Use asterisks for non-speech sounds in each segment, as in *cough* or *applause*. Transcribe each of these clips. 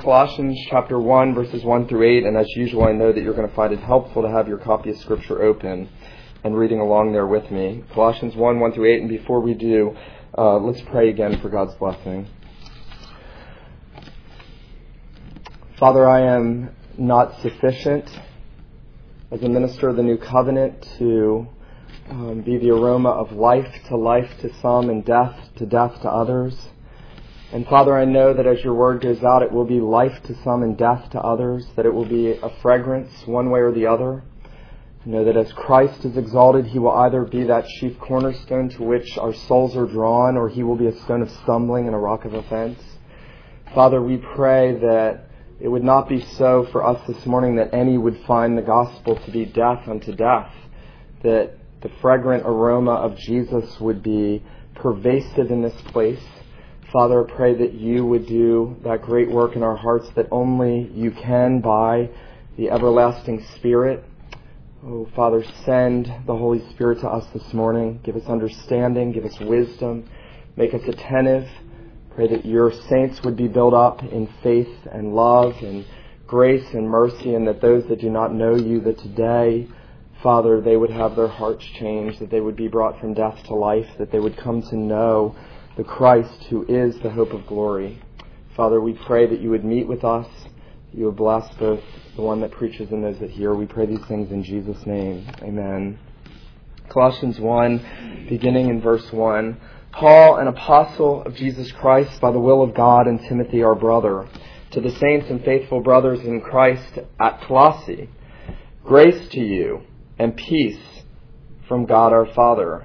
Colossians chapter 1, verses 1 through 8, and as usual, I know that you're going to find it helpful to have your copy of Scripture open and reading along there with me. Colossians 1, 1 through 8, and before we do, uh, let's pray again for God's blessing. Father, I am not sufficient as a minister of the new covenant to um, be the aroma of life to life to some and death to death to others. And Father, I know that as your word goes out, it will be life to some and death to others, that it will be a fragrance one way or the other. I know that as Christ is exalted, he will either be that chief cornerstone to which our souls are drawn, or he will be a stone of stumbling and a rock of offense. Father, we pray that it would not be so for us this morning that any would find the gospel to be death unto death, that the fragrant aroma of Jesus would be pervasive in this place Father, I pray that you would do that great work in our hearts that only you can by the everlasting Spirit. Oh, Father, send the Holy Spirit to us this morning. Give us understanding, give us wisdom, make us attentive. Pray that your saints would be built up in faith and love and grace and mercy, and that those that do not know you, that today, Father, they would have their hearts changed, that they would be brought from death to life, that they would come to know the Christ who is the hope of glory. Father, we pray that you would meet with us. You would bless both the one that preaches and those that hear. We pray these things in Jesus' name. Amen. Colossians 1, beginning in verse 1. Paul, an apostle of Jesus Christ by the will of God, and Timothy, our brother, to the saints and faithful brothers in Christ at Colossae, grace to you and peace from God our Father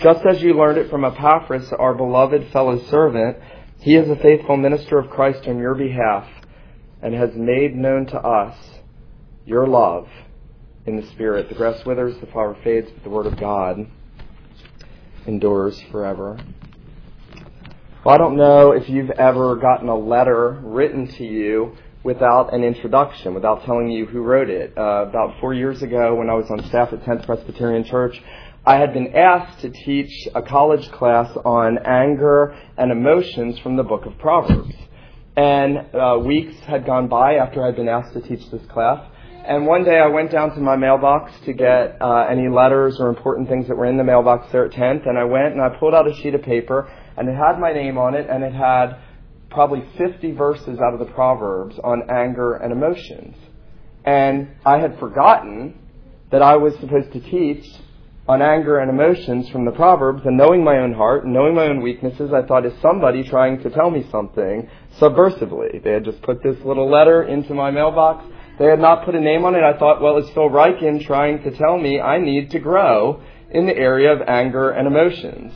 Just as you learned it from Epaphras, our beloved fellow servant, he is a faithful minister of Christ on your behalf and has made known to us your love in the Spirit. The grass withers, the flower fades, but the Word of God endures forever. Well, I don't know if you've ever gotten a letter written to you without an introduction, without telling you who wrote it. Uh, about four years ago, when I was on staff at 10th Presbyterian Church, I had been asked to teach a college class on anger and emotions from the book of Proverbs. And uh, weeks had gone by after I'd been asked to teach this class. And one day I went down to my mailbox to get uh, any letters or important things that were in the mailbox there at 10th. And I went and I pulled out a sheet of paper and it had my name on it and it had probably 50 verses out of the Proverbs on anger and emotions. And I had forgotten that I was supposed to teach on anger and emotions from the Proverbs, and knowing my own heart, and knowing my own weaknesses, I thought, is somebody trying to tell me something subversively? They had just put this little letter into my mailbox. They had not put a name on it. I thought, well, is Phil Ryken trying to tell me I need to grow in the area of anger and emotions?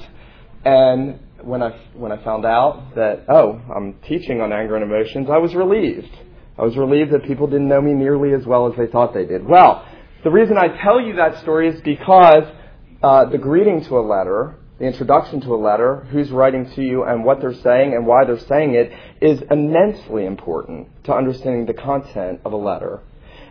And when I, when I found out that, oh, I'm teaching on anger and emotions, I was relieved. I was relieved that people didn't know me nearly as well as they thought they did. Well, the reason I tell you that story is because uh, the greeting to a letter, the introduction to a letter, who's writing to you and what they're saying and why they're saying it, is immensely important to understanding the content of a letter.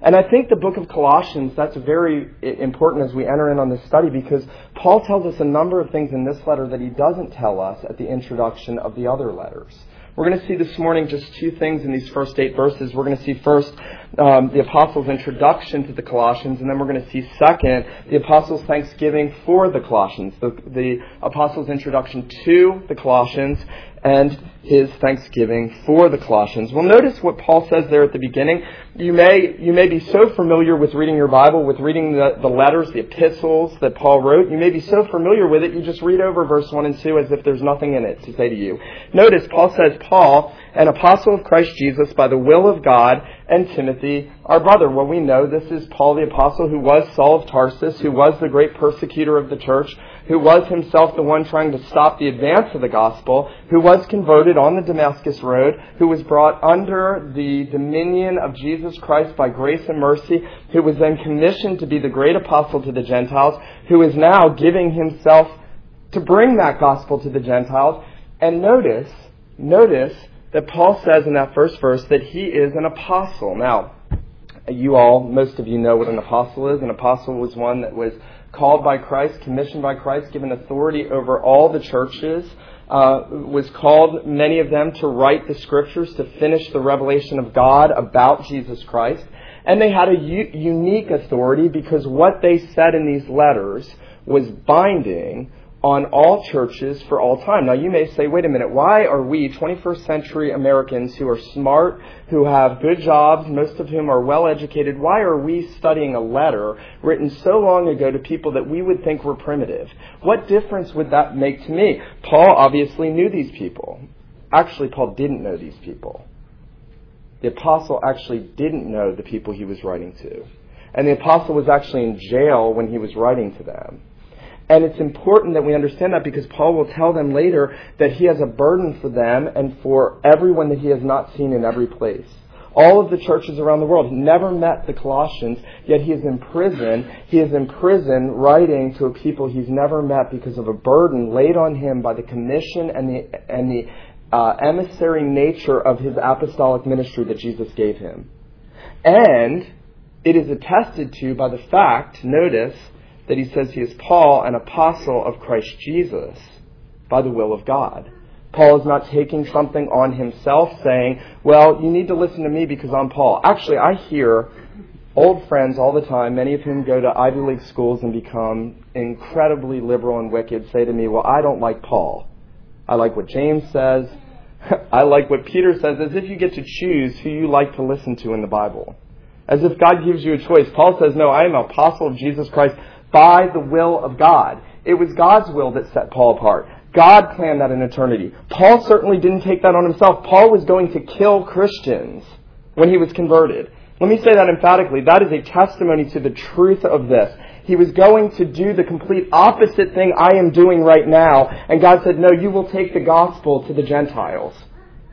And I think the book of Colossians, that's very important as we enter in on this study because Paul tells us a number of things in this letter that he doesn't tell us at the introduction of the other letters. We're going to see this morning just two things in these first eight verses. We're going to see first um, the apostles' introduction to the Colossians, and then we're going to see second the apostles' thanksgiving for the Colossians, the, the apostles' introduction to the Colossians, and his thanksgiving for the Colossians. Well, notice what Paul says there at the beginning. You may, you may be so familiar with reading your Bible, with reading the, the letters, the epistles that Paul wrote. You may be so familiar with it, you just read over verse 1 and 2 as if there's nothing in it to say to you. Notice, Paul says, Paul, an apostle of Christ Jesus by the will of God, and Timothy, our brother. Well, we know this is Paul the apostle who was Saul of Tarsus, who was the great persecutor of the church, who was himself the one trying to stop the advance of the gospel, who was converted on the Damascus Road, who was brought under the dominion of Jesus Christ by grace and mercy, who was then commissioned to be the great apostle to the Gentiles, who is now giving himself to bring that gospel to the Gentiles. And notice, notice that Paul says in that first verse that he is an apostle. Now, you all, most of you know what an apostle is. An apostle was one that was called by Christ, commissioned by Christ, given authority over all the churches, uh, was called, many of them, to write the scriptures, to finish the revelation of God about Jesus Christ. And they had a u- unique authority because what they said in these letters was binding on all churches for all time. Now you may say, wait a minute, why are we 21st century Americans who are smart, who have good jobs, most of whom are well educated, why are we studying a letter written so long ago to people that we would think were primitive? What difference would that make to me? Paul obviously knew these people. Actually, Paul didn't know these people. The apostle actually didn't know the people he was writing to. And the apostle was actually in jail when he was writing to them. And it's important that we understand that because Paul will tell them later that he has a burden for them and for everyone that he has not seen in every place. All of the churches around the world. He never met the Colossians, yet he is in prison. He is in prison writing to a people he's never met because of a burden laid on him by the commission and the, and the uh, emissary nature of his apostolic ministry that Jesus gave him. And it is attested to by the fact, notice, that he says he is Paul, an apostle of Christ Jesus, by the will of God. Paul is not taking something on himself saying, well, you need to listen to me because I'm Paul. Actually, I hear old friends all the time, many of whom go to Ivy League schools and become incredibly liberal and wicked, say to me, well, I don't like Paul. I like what James says. *laughs* I like what Peter says, as if you get to choose who you like to listen to in the Bible. As if God gives you a choice. Paul says, no, I am an apostle of Jesus Christ by the will of God. It was God's will that set Paul apart. God planned that in eternity. Paul certainly didn't take that on himself. Paul was going to kill Christians when he was converted. Let me say that emphatically. That is a testimony to the truth of this. He was going to do the complete opposite thing I am doing right now. And God said, no, you will take the gospel to the Gentiles.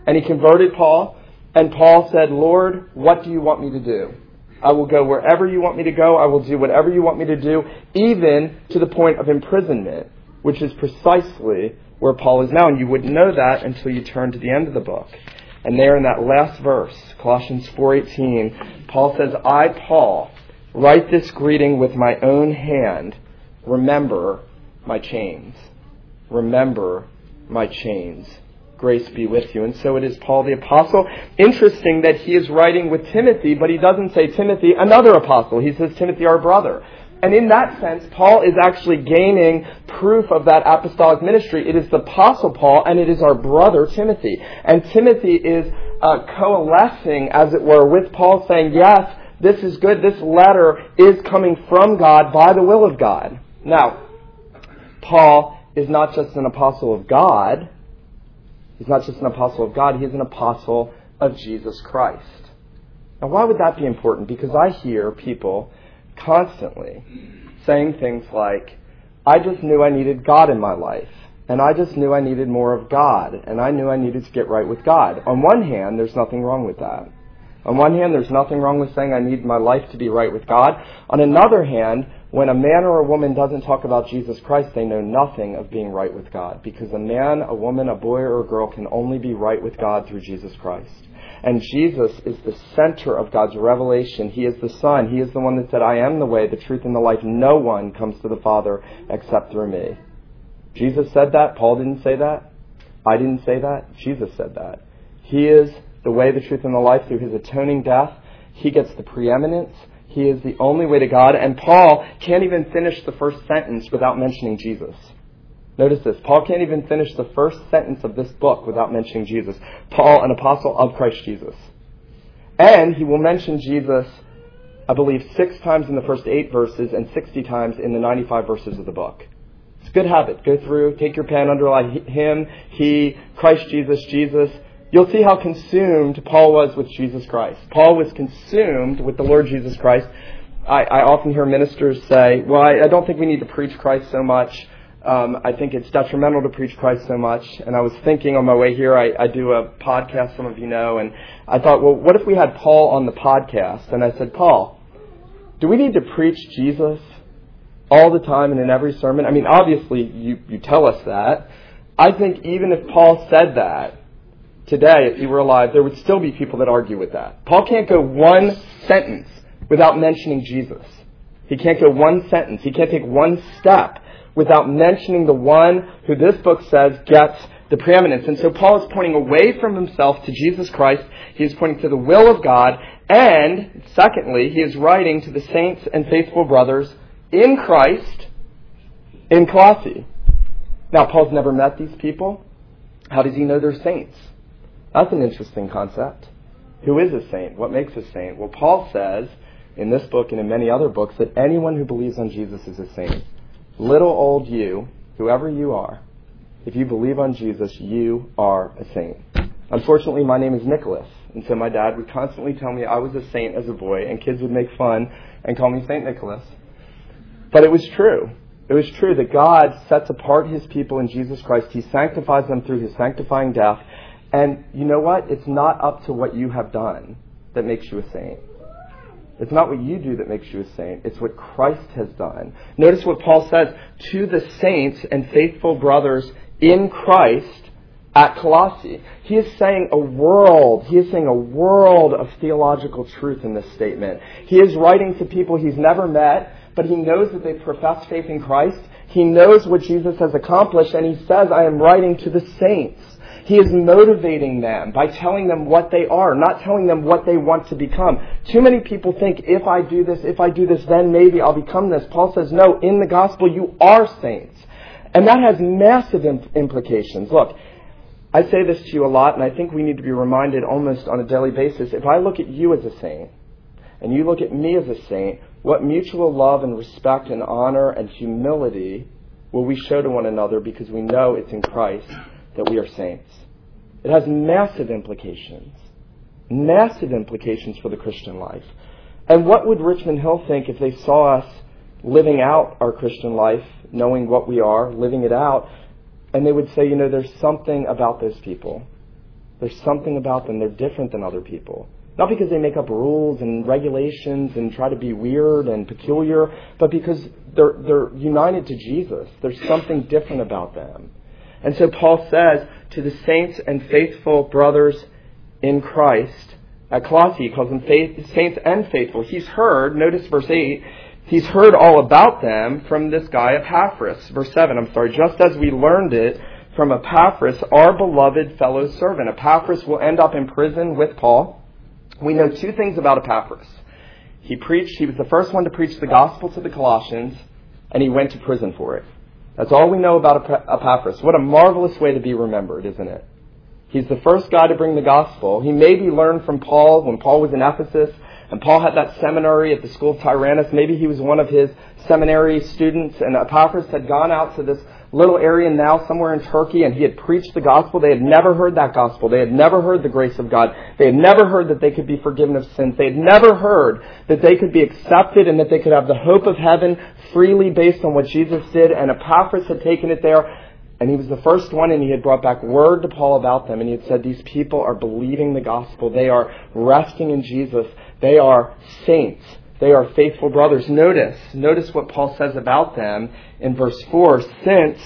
And he converted Paul. And Paul said, Lord, what do you want me to do? I will go wherever you want me to go. I will do whatever you want me to do, even to the point of imprisonment, which is precisely where Paul is now. And you wouldn't know that until you turn to the end of the book. And there in that last verse, Colossians 4:18, Paul says, "I Paul write this greeting with my own hand. Remember my chains. Remember my chains." Grace be with you. And so it is Paul the Apostle. Interesting that he is writing with Timothy, but he doesn't say Timothy, another apostle. He says Timothy, our brother. And in that sense, Paul is actually gaining proof of that apostolic ministry. It is the apostle Paul and it is our brother Timothy. And Timothy is uh, coalescing, as it were, with Paul saying, yes, this is good. This letter is coming from God by the will of God. Now, Paul is not just an apostle of God, He's not just an apostle of God, he's an apostle of Jesus Christ. Now, why would that be important? Because I hear people constantly saying things like, I just knew I needed God in my life. And I just knew I needed more of God. And I knew I needed to get right with God. On one hand, there's nothing wrong with that. On one hand, there's nothing wrong with saying I need my life to be right with God. On another hand, when a man or a woman doesn't talk about Jesus Christ, they know nothing of being right with God. Because a man, a woman, a boy, or a girl can only be right with God through Jesus Christ. And Jesus is the center of God's revelation. He is the Son. He is the one that said, I am the way, the truth, and the life. No one comes to the Father except through me. Jesus said that. Paul didn't say that. I didn't say that. Jesus said that. He is the way, the truth, and the life through his atoning death. He gets the preeminence. He is the only way to God. And Paul can't even finish the first sentence without mentioning Jesus. Notice this. Paul can't even finish the first sentence of this book without mentioning Jesus. Paul, an apostle of Christ Jesus. And he will mention Jesus, I believe, six times in the first eight verses and 60 times in the 95 verses of the book. It's a good habit. Go through, take your pen, underline him, he, Christ Jesus, Jesus, you'll see how consumed Paul was with Jesus Christ. Paul was consumed with the Lord Jesus Christ. I, I often hear ministers say, well, I, I, don't think we need to preach Christ so much. Um, I think it's detrimental to preach Christ so much. And I was thinking on my way here, I, I do a podcast, some of you know, and I thought, well, what if we had Paul on the podcast? And I said, Paul, do we need to preach Jesus all the time and in every sermon? I mean, obviously, you, you tell us that. I think even if Paul said that today, if he were alive, there would still be people that argue with that. Paul can't go one sentence without mentioning Jesus. He can't go one sentence. He can't take one step without mentioning the one who this book says gets the preeminence. And so Paul is pointing away from himself to Jesus Christ. He is pointing to the will of God. And secondly, he is writing to the saints and faithful brothers in Christ in Colossae. Now, Paul's never met these people. How does he know they're saints? That's an interesting concept. Who is a saint? What makes a saint? Well, Paul says in this book and in many other books that anyone who believes on Jesus is a saint. Little old you, whoever you are, if you believe on Jesus, you are a saint. Unfortunately, my name is Nicholas, and so my dad would constantly tell me I was a saint as a boy, and kids would make fun and call me Saint Nicholas. But it was true. It was true that God sets apart his people in Jesus Christ. He sanctifies them through his sanctifying death. And you know what? It's not up to what you have done that makes you a saint. It's not what you do that makes you a saint. It's what Christ has done. Notice what Paul says to the saints and faithful brothers in Christ at Colossae. He is saying a world, he is saying a world of theological truth in this statement. He is writing to people he's never met, but he knows that they profess faith in Christ. He knows what Jesus has accomplished, and he says, I am writing to the saints. He is motivating them by telling them what they are, not telling them what they want to become. Too many people think, if I do this, if I do this, then maybe I'll become this. Paul says, no, in the gospel you are saints. And that has massive implications. Look, I say this to you a lot, and I think we need to be reminded almost on a daily basis. If I look at you as a saint, and you look at me as a saint, what mutual love and respect and honor and humility will we show to one another because we know it's in Christ that we are saints? It has massive implications. Massive implications for the Christian life. And what would Richmond Hill think if they saw us living out our Christian life, knowing what we are, living it out, and they would say, you know, there's something about those people. There's something about them. They're different than other people. Not because they make up rules and regulations and try to be weird and peculiar, but because they're, they're united to Jesus. There's something different about them. And so Paul says to the saints and faithful brothers in Christ at Colossae, he calls them faith, saints and faithful. He's heard, notice verse 8, he's heard all about them from this guy Epaphras. Verse 7, I'm sorry, just as we learned it from Epaphras, our beloved fellow servant. Epaphras will end up in prison with Paul. We know two things about Epaphras. He preached, he was the first one to preach the gospel to the Colossians, and he went to prison for it. That's all we know about Epaphras. What a marvelous way to be remembered, isn't it? He's the first guy to bring the gospel. He maybe learned from Paul when Paul was in Ephesus, and Paul had that seminary at the school of Tyrannus. Maybe he was one of his seminary students, and Epaphras had gone out to this little area now somewhere in Turkey, and he had preached the gospel. They had never heard that gospel. They had never heard the grace of God. They had never heard that they could be forgiven of sins. They had never heard that they could be accepted and that they could have the hope of heaven freely based on what Jesus did. And Epaphras had taken it there. And he was the first one, and he had brought back word to Paul about them, and he had said, These people are believing the gospel. They are resting in Jesus. They are saints. They are faithful brothers. Notice, notice what Paul says about them in verse 4. Since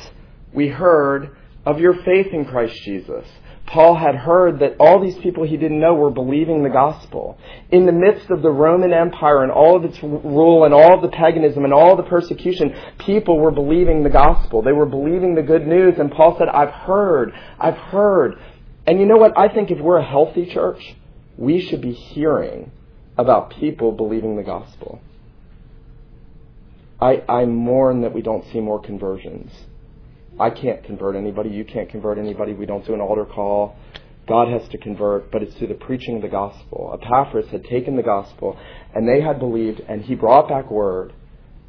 we heard of your faith in Christ Jesus. Paul had heard that all these people he didn't know were believing the gospel. In the midst of the Roman Empire and all of its rule and all of the paganism and all the persecution, people were believing the gospel. They were believing the good news. And Paul said, I've heard, I've heard. And you know what? I think if we're a healthy church, we should be hearing about people believing the gospel. I, I mourn that we don't see more conversions. I can't convert anybody. You can't convert anybody. We don't do an altar call. God has to convert, but it's through the preaching of the gospel. Epaphras had taken the gospel, and they had believed, and he brought back word,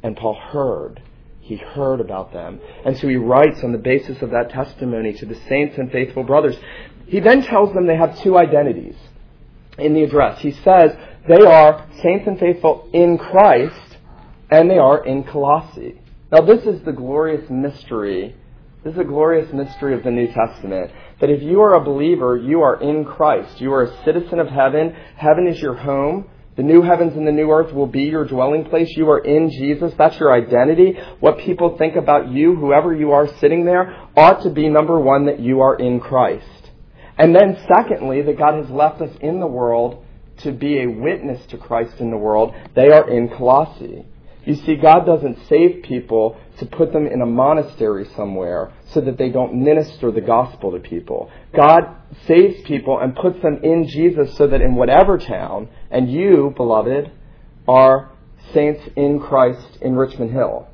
and Paul heard. He heard about them. And so he writes on the basis of that testimony to the saints and faithful brothers. He then tells them they have two identities in the address. He says they are saints and faithful in Christ, and they are in Colossae. Now, this is the glorious mystery. This is a glorious mystery of the New Testament. That if you are a believer, you are in Christ. You are a citizen of heaven. Heaven is your home. The new heavens and the new earth will be your dwelling place. You are in Jesus. That's your identity. What people think about you, whoever you are sitting there, ought to be number one, that you are in Christ. And then secondly, that God has left us in the world to be a witness to Christ in the world. They are in Colossae. You see, God doesn't save people to put them in a monastery somewhere so that they don't minister the gospel to people. God saves people and puts them in Jesus so that in whatever town, and you, beloved, are saints in Christ in Richmond Hill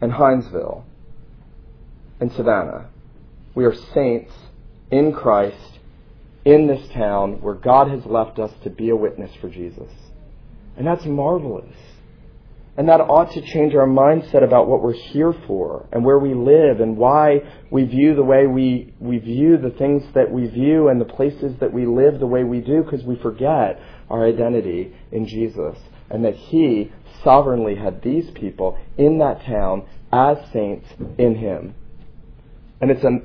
and Hinesville and Savannah. We are saints in Christ in this town where God has left us to be a witness for Jesus. And that's marvelous. And that ought to change our mindset about what we're here for and where we live and why we view the way we, we view the things that we view and the places that we live the way we do because we forget our identity in Jesus and that He sovereignly had these people in that town as saints in Him. And it's a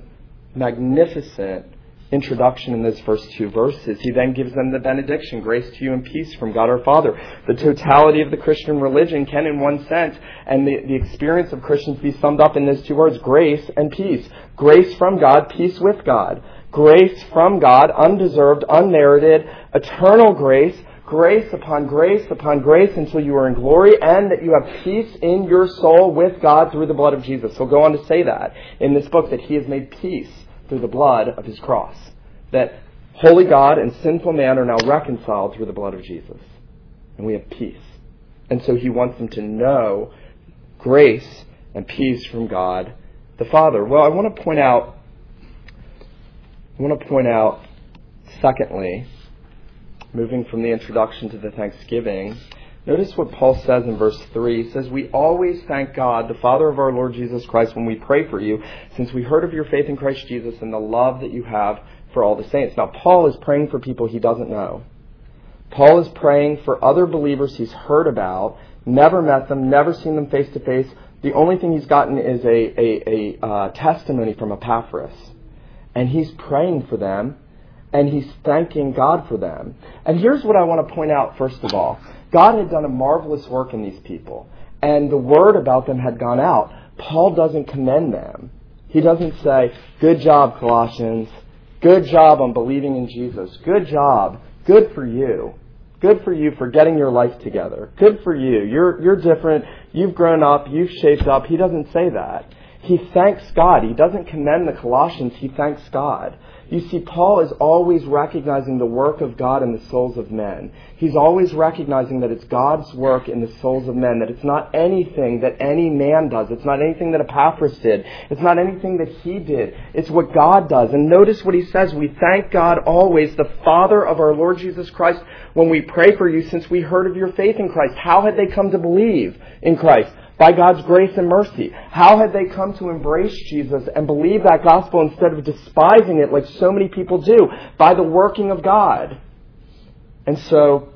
magnificent introduction in those first two verses. He then gives them the benediction, grace to you and peace from God our Father. The totality of the Christian religion can, in one sense, and the, the experience of Christians be summed up in those two words, grace and peace. Grace from God, peace with God. Grace from God, undeserved, unmerited, eternal grace, grace upon grace upon grace until you are in glory and that you have peace in your soul with God through the blood of Jesus. He'll go on to say that in this book that he has made peace through the blood of his cross. That holy God and sinful man are now reconciled through the blood of Jesus. And we have peace. And so he wants them to know grace and peace from God the Father. Well, I want to point out I want to point out secondly, moving from the introduction to the thanksgiving, Notice what Paul says in verse 3. He says, We always thank God, the Father of our Lord Jesus Christ, when we pray for you, since we heard of your faith in Christ Jesus and the love that you have for all the saints. Now, Paul is praying for people he doesn't know. Paul is praying for other believers he's heard about, never met them, never seen them face to face. The only thing he's gotten is a, a, a uh, testimony from Epaphras. And he's praying for them, and he's thanking God for them. And here's what I want to point out first of all. God had done a marvelous work in these people, and the word about them had gone out. Paul doesn't commend them. He doesn't say, Good job, Colossians. Good job on believing in Jesus. Good job. Good for you. Good for you for getting your life together. Good for you. You're, you're different. You've grown up. You've shaped up. He doesn't say that. He thanks God. He doesn't commend the Colossians. He thanks God. You see, Paul is always recognizing the work of God in the souls of men. He's always recognizing that it's God's work in the souls of men, that it's not anything that any man does. It's not anything that Epaphras did. It's not anything that he did. It's what God does. And notice what he says. We thank God always, the Father of our Lord Jesus Christ, when we pray for you since we heard of your faith in Christ. How had they come to believe in Christ? By God's grace and mercy. How had they come to embrace Jesus and believe that gospel instead of despising it like so many people do? By the working of God. And so,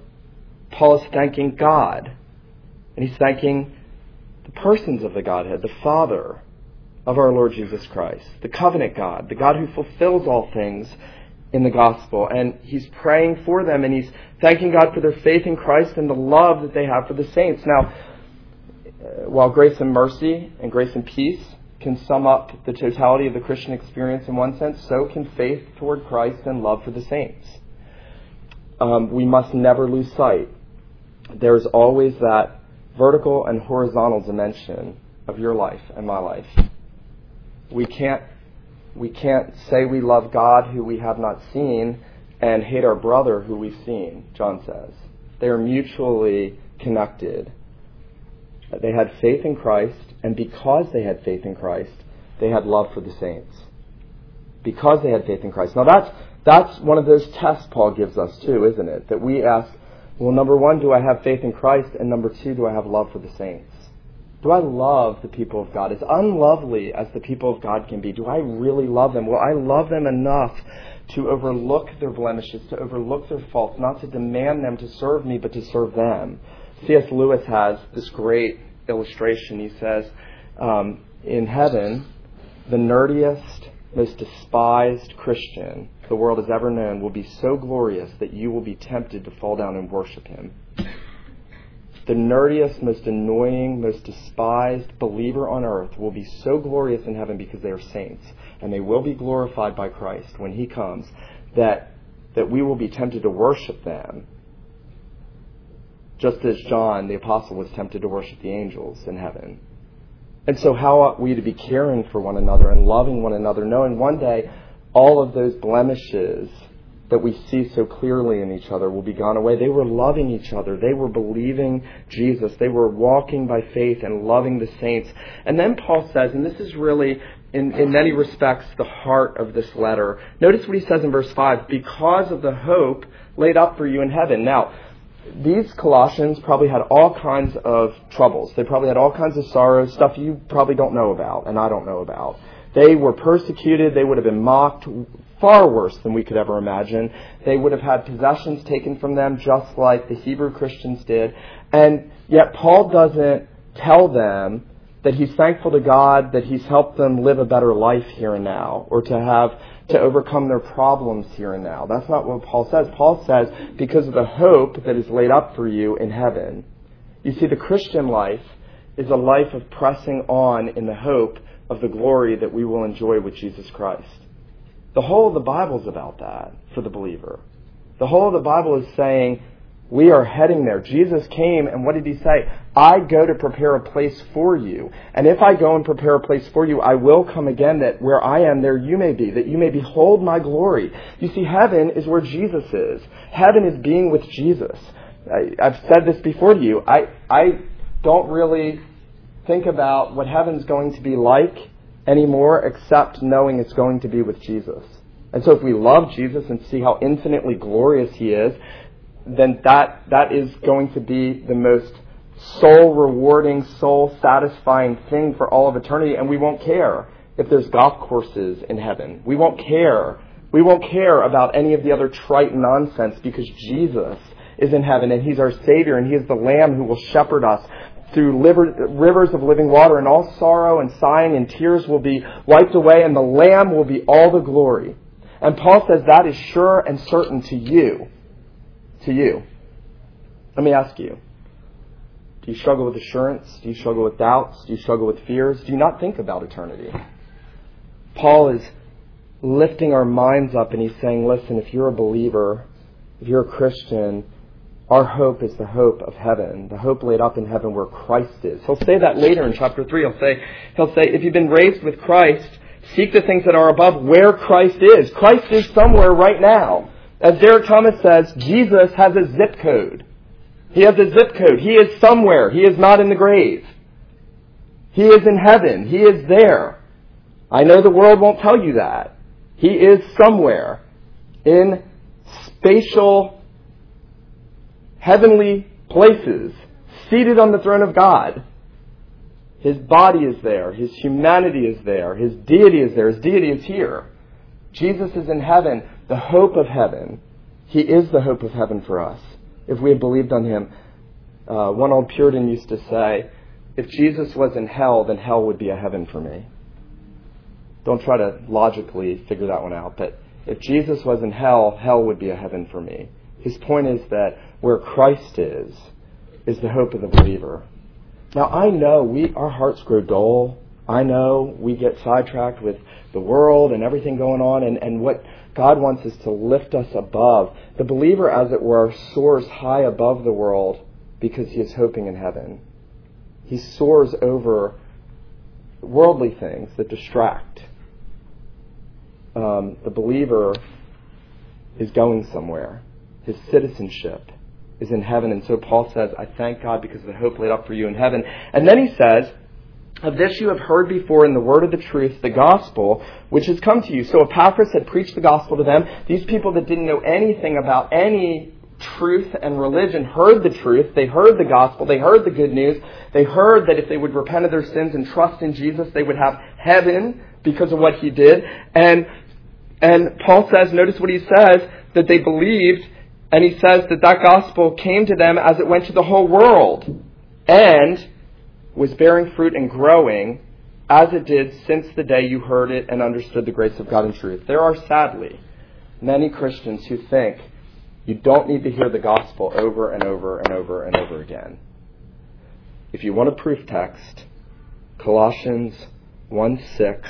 Paul is thanking God. And he's thanking the persons of the Godhead, the Father of our Lord Jesus Christ, the covenant God, the God who fulfills all things in the gospel. And he's praying for them and he's thanking God for their faith in Christ and the love that they have for the saints. Now, while grace and mercy and grace and peace can sum up the totality of the Christian experience in one sense, so can faith toward Christ and love for the saints. Um, we must never lose sight. There's always that vertical and horizontal dimension of your life and my life. We can't we can't say we love God who we have not seen and hate our brother who we've seen, John says. They are mutually connected. They had faith in Christ, and because they had faith in Christ, they had love for the saints. Because they had faith in Christ. Now that's that's one of those tests Paul gives us too, isn't it? That we ask, well, number one, do I have faith in Christ? And number two, do I have love for the saints? Do I love the people of God? As unlovely as the people of God can be, do I really love them? Will I love them enough to overlook their blemishes, to overlook their faults, not to demand them to serve me, but to serve them? C.S. Lewis has this great illustration. He says, um, in heaven, the nerdiest, most despised Christian the world has ever known will be so glorious that you will be tempted to fall down and worship him. The nerdiest, most annoying, most despised believer on earth will be so glorious in heaven because they are saints and they will be glorified by Christ when he comes that that we will be tempted to worship them just as John the apostle was tempted to worship the angels in heaven. And so, how ought we to be caring for one another and loving one another, knowing one day all of those blemishes that we see so clearly in each other will be gone away. They were loving each other. They were believing Jesus. They were walking by faith and loving the saints. And then Paul says, and this is really, in, in many respects, the heart of this letter. Notice what he says in verse 5 because of the hope laid up for you in heaven. Now, these Colossians probably had all kinds of troubles. They probably had all kinds of sorrows, stuff you probably don't know about and I don't know about. They were persecuted. They would have been mocked far worse than we could ever imagine. They would have had possessions taken from them just like the Hebrew Christians did. And yet Paul doesn't tell them that he's thankful to God that he's helped them live a better life here and now or to have to overcome their problems here and now. That's not what Paul says. Paul says, because of the hope that is laid up for you in heaven. You see, the Christian life is a life of pressing on in the hope of the glory that we will enjoy with Jesus Christ. The whole of the Bible is about that for the believer. The whole of the Bible is saying, we are heading there. Jesus came, and what did he say? I go to prepare a place for you. And if I go and prepare a place for you, I will come again that where I am, there you may be, that you may behold my glory. You see, heaven is where Jesus is. Heaven is being with Jesus. I, have said this before to you. I, I don't really think about what heaven's going to be like anymore except knowing it's going to be with Jesus. And so if we love Jesus and see how infinitely glorious he is, then that, that is going to be the most soul rewarding, soul satisfying thing for all of eternity, and we won't care if there's golf courses in heaven. We won't care. We won't care about any of the other trite nonsense because Jesus is in heaven and He's our Savior and He is the Lamb who will shepherd us through rivers of living water and all sorrow and sighing and tears will be wiped away and the Lamb will be all the glory. And Paul says that is sure and certain to you to you. Let me ask you do you struggle with assurance? Do you struggle with doubts? Do you struggle with fears? Do you not think about eternity? Paul is lifting our minds up and he's saying, listen, if you're a believer, if you're a Christian, our hope is the hope of heaven, the hope laid up in heaven where Christ is. He'll say that later in chapter 3. He'll say, he'll say, if you've been raised with Christ, seek the things that are above where Christ is. Christ is somewhere right now. As Derek Thomas says, Jesus has a zip code. He has a zip code. He is somewhere. He is not in the grave. He is in heaven. He is there. I know the world won't tell you that. He is somewhere in spatial, heavenly places, seated on the throne of God. His body is there. His humanity is there. His deity is there. His deity is here. Jesus is in heaven the hope of heaven. He is the hope of heaven for us if we have believed on him. Uh, one old Puritan used to say, if Jesus was in hell, then hell would be a heaven for me. Don't try to logically figure that one out, but if Jesus was in hell, hell would be a heaven for me. His point is that where Christ is, is the hope of the believer. Now I know we, our hearts grow dull. I know we get sidetracked with the world and everything going on and, and what God wants us to lift us above. The believer, as it were, soars high above the world because he is hoping in heaven. He soars over worldly things that distract. Um, the believer is going somewhere. His citizenship is in heaven. And so Paul says, I thank God because of the hope laid up for you in heaven. And then he says, of this you have heard before in the word of the truth, the gospel, which has come to you. So Epaphras had preached the gospel to them. These people that didn't know anything about any truth and religion heard the truth. They heard the gospel. They heard the good news. They heard that if they would repent of their sins and trust in Jesus, they would have heaven because of what he did. And, and Paul says, notice what he says, that they believed, and he says that that gospel came to them as it went to the whole world. And was bearing fruit and growing as it did since the day you heard it and understood the grace of God in truth. There are sadly many Christians who think you don't need to hear the gospel over and over and over and over again. If you want a proof text, Colossians 1 6,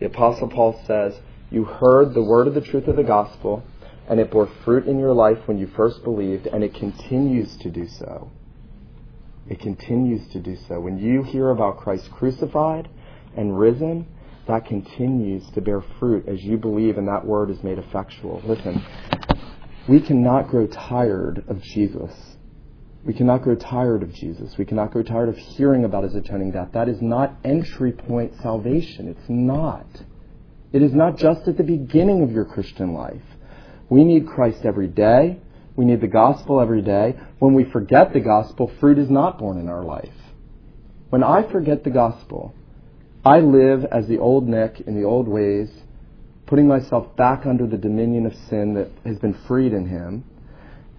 the Apostle Paul says, You heard the word of the truth of the gospel, and it bore fruit in your life when you first believed, and it continues to do so. It continues to do so. When you hear about Christ crucified and risen, that continues to bear fruit as you believe and that word is made effectual. Listen, we cannot grow tired of Jesus. We cannot grow tired of Jesus. We cannot grow tired of hearing about his atoning death. That is not entry point salvation. It's not. It is not just at the beginning of your Christian life. We need Christ every day. We need the gospel every day. When we forget the gospel, fruit is not born in our life. When I forget the gospel, I live as the old Nick in the old ways, putting myself back under the dominion of sin that has been freed in him.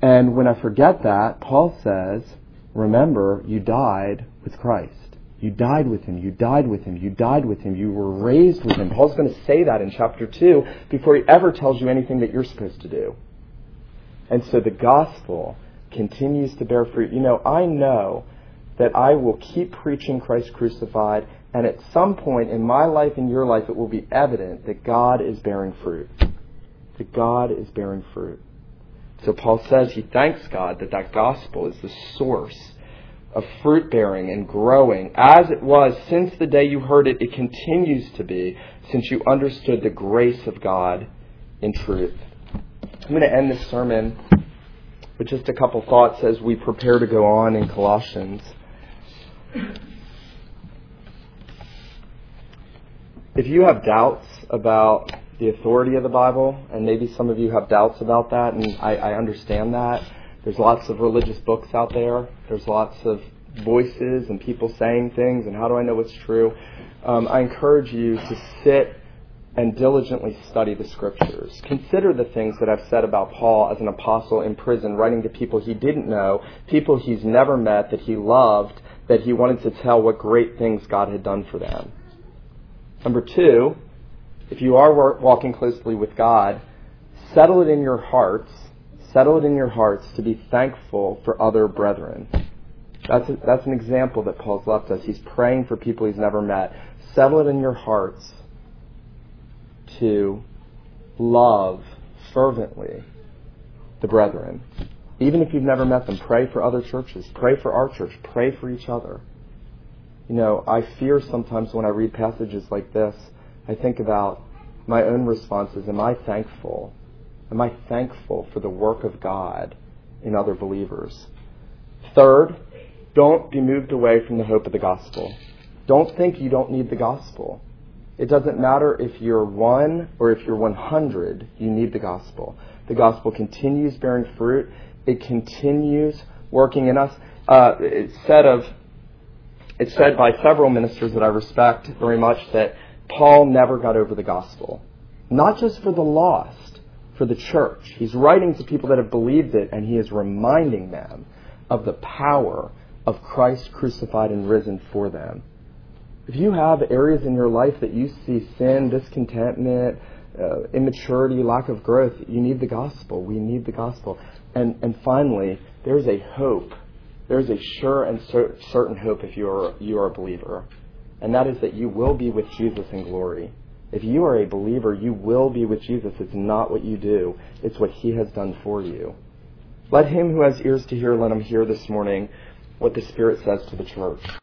And when I forget that, Paul says, remember, you died with Christ. You died with him. You died with him. You died with him. You were raised with him. Paul's going to say that in chapter 2 before he ever tells you anything that you're supposed to do. And so the gospel continues to bear fruit. You know, I know that I will keep preaching Christ crucified, and at some point in my life and your life, it will be evident that God is bearing fruit. That God is bearing fruit. So Paul says he thanks God that that gospel is the source of fruit bearing and growing. As it was since the day you heard it, it continues to be since you understood the grace of God in truth. I'm going to end this sermon with just a couple thoughts as we prepare to go on in Colossians. If you have doubts about the authority of the Bible, and maybe some of you have doubts about that, and I, I understand that. There's lots of religious books out there. There's lots of voices and people saying things, and how do I know what's true? Um, I encourage you to sit and diligently study the scriptures. Consider the things that I've said about Paul as an apostle in prison, writing to people he didn't know, people he's never met, that he loved, that he wanted to tell what great things God had done for them. Number two, if you are walking closely with God, settle it in your hearts, settle it in your hearts to be thankful for other brethren. That's, a, that's an example that Paul's left us. He's praying for people he's never met. Settle it in your hearts to love fervently the brethren. Even if you've never met them, pray for other churches. Pray for our church. Pray for each other. You know, I fear sometimes when I read passages like this, I think about my own responses. Am I thankful? Am I thankful for the work of God in other believers? Third, don't be moved away from the hope of the gospel. Don't think you don't need the gospel. It doesn't matter if you're one or if you're 100, you need the gospel. The gospel continues bearing fruit. It continues working in us. Uh, it's said of, it's said by several ministers that I respect very much that Paul never got over the gospel. Not just for the lost, for the church. He's writing to people that have believed it and he is reminding them of the power of Christ crucified and risen for them. If you have areas in your life that you see sin, discontentment, uh, immaturity, lack of growth, you need the gospel. We need the gospel. And, and finally, there's a hope. There's a sure and cer- certain hope if you are, you are a believer. And that is that you will be with Jesus in glory. If you are a believer, you will be with Jesus. It's not what you do, it's what he has done for you. Let him who has ears to hear, let him hear this morning what the Spirit says to the church.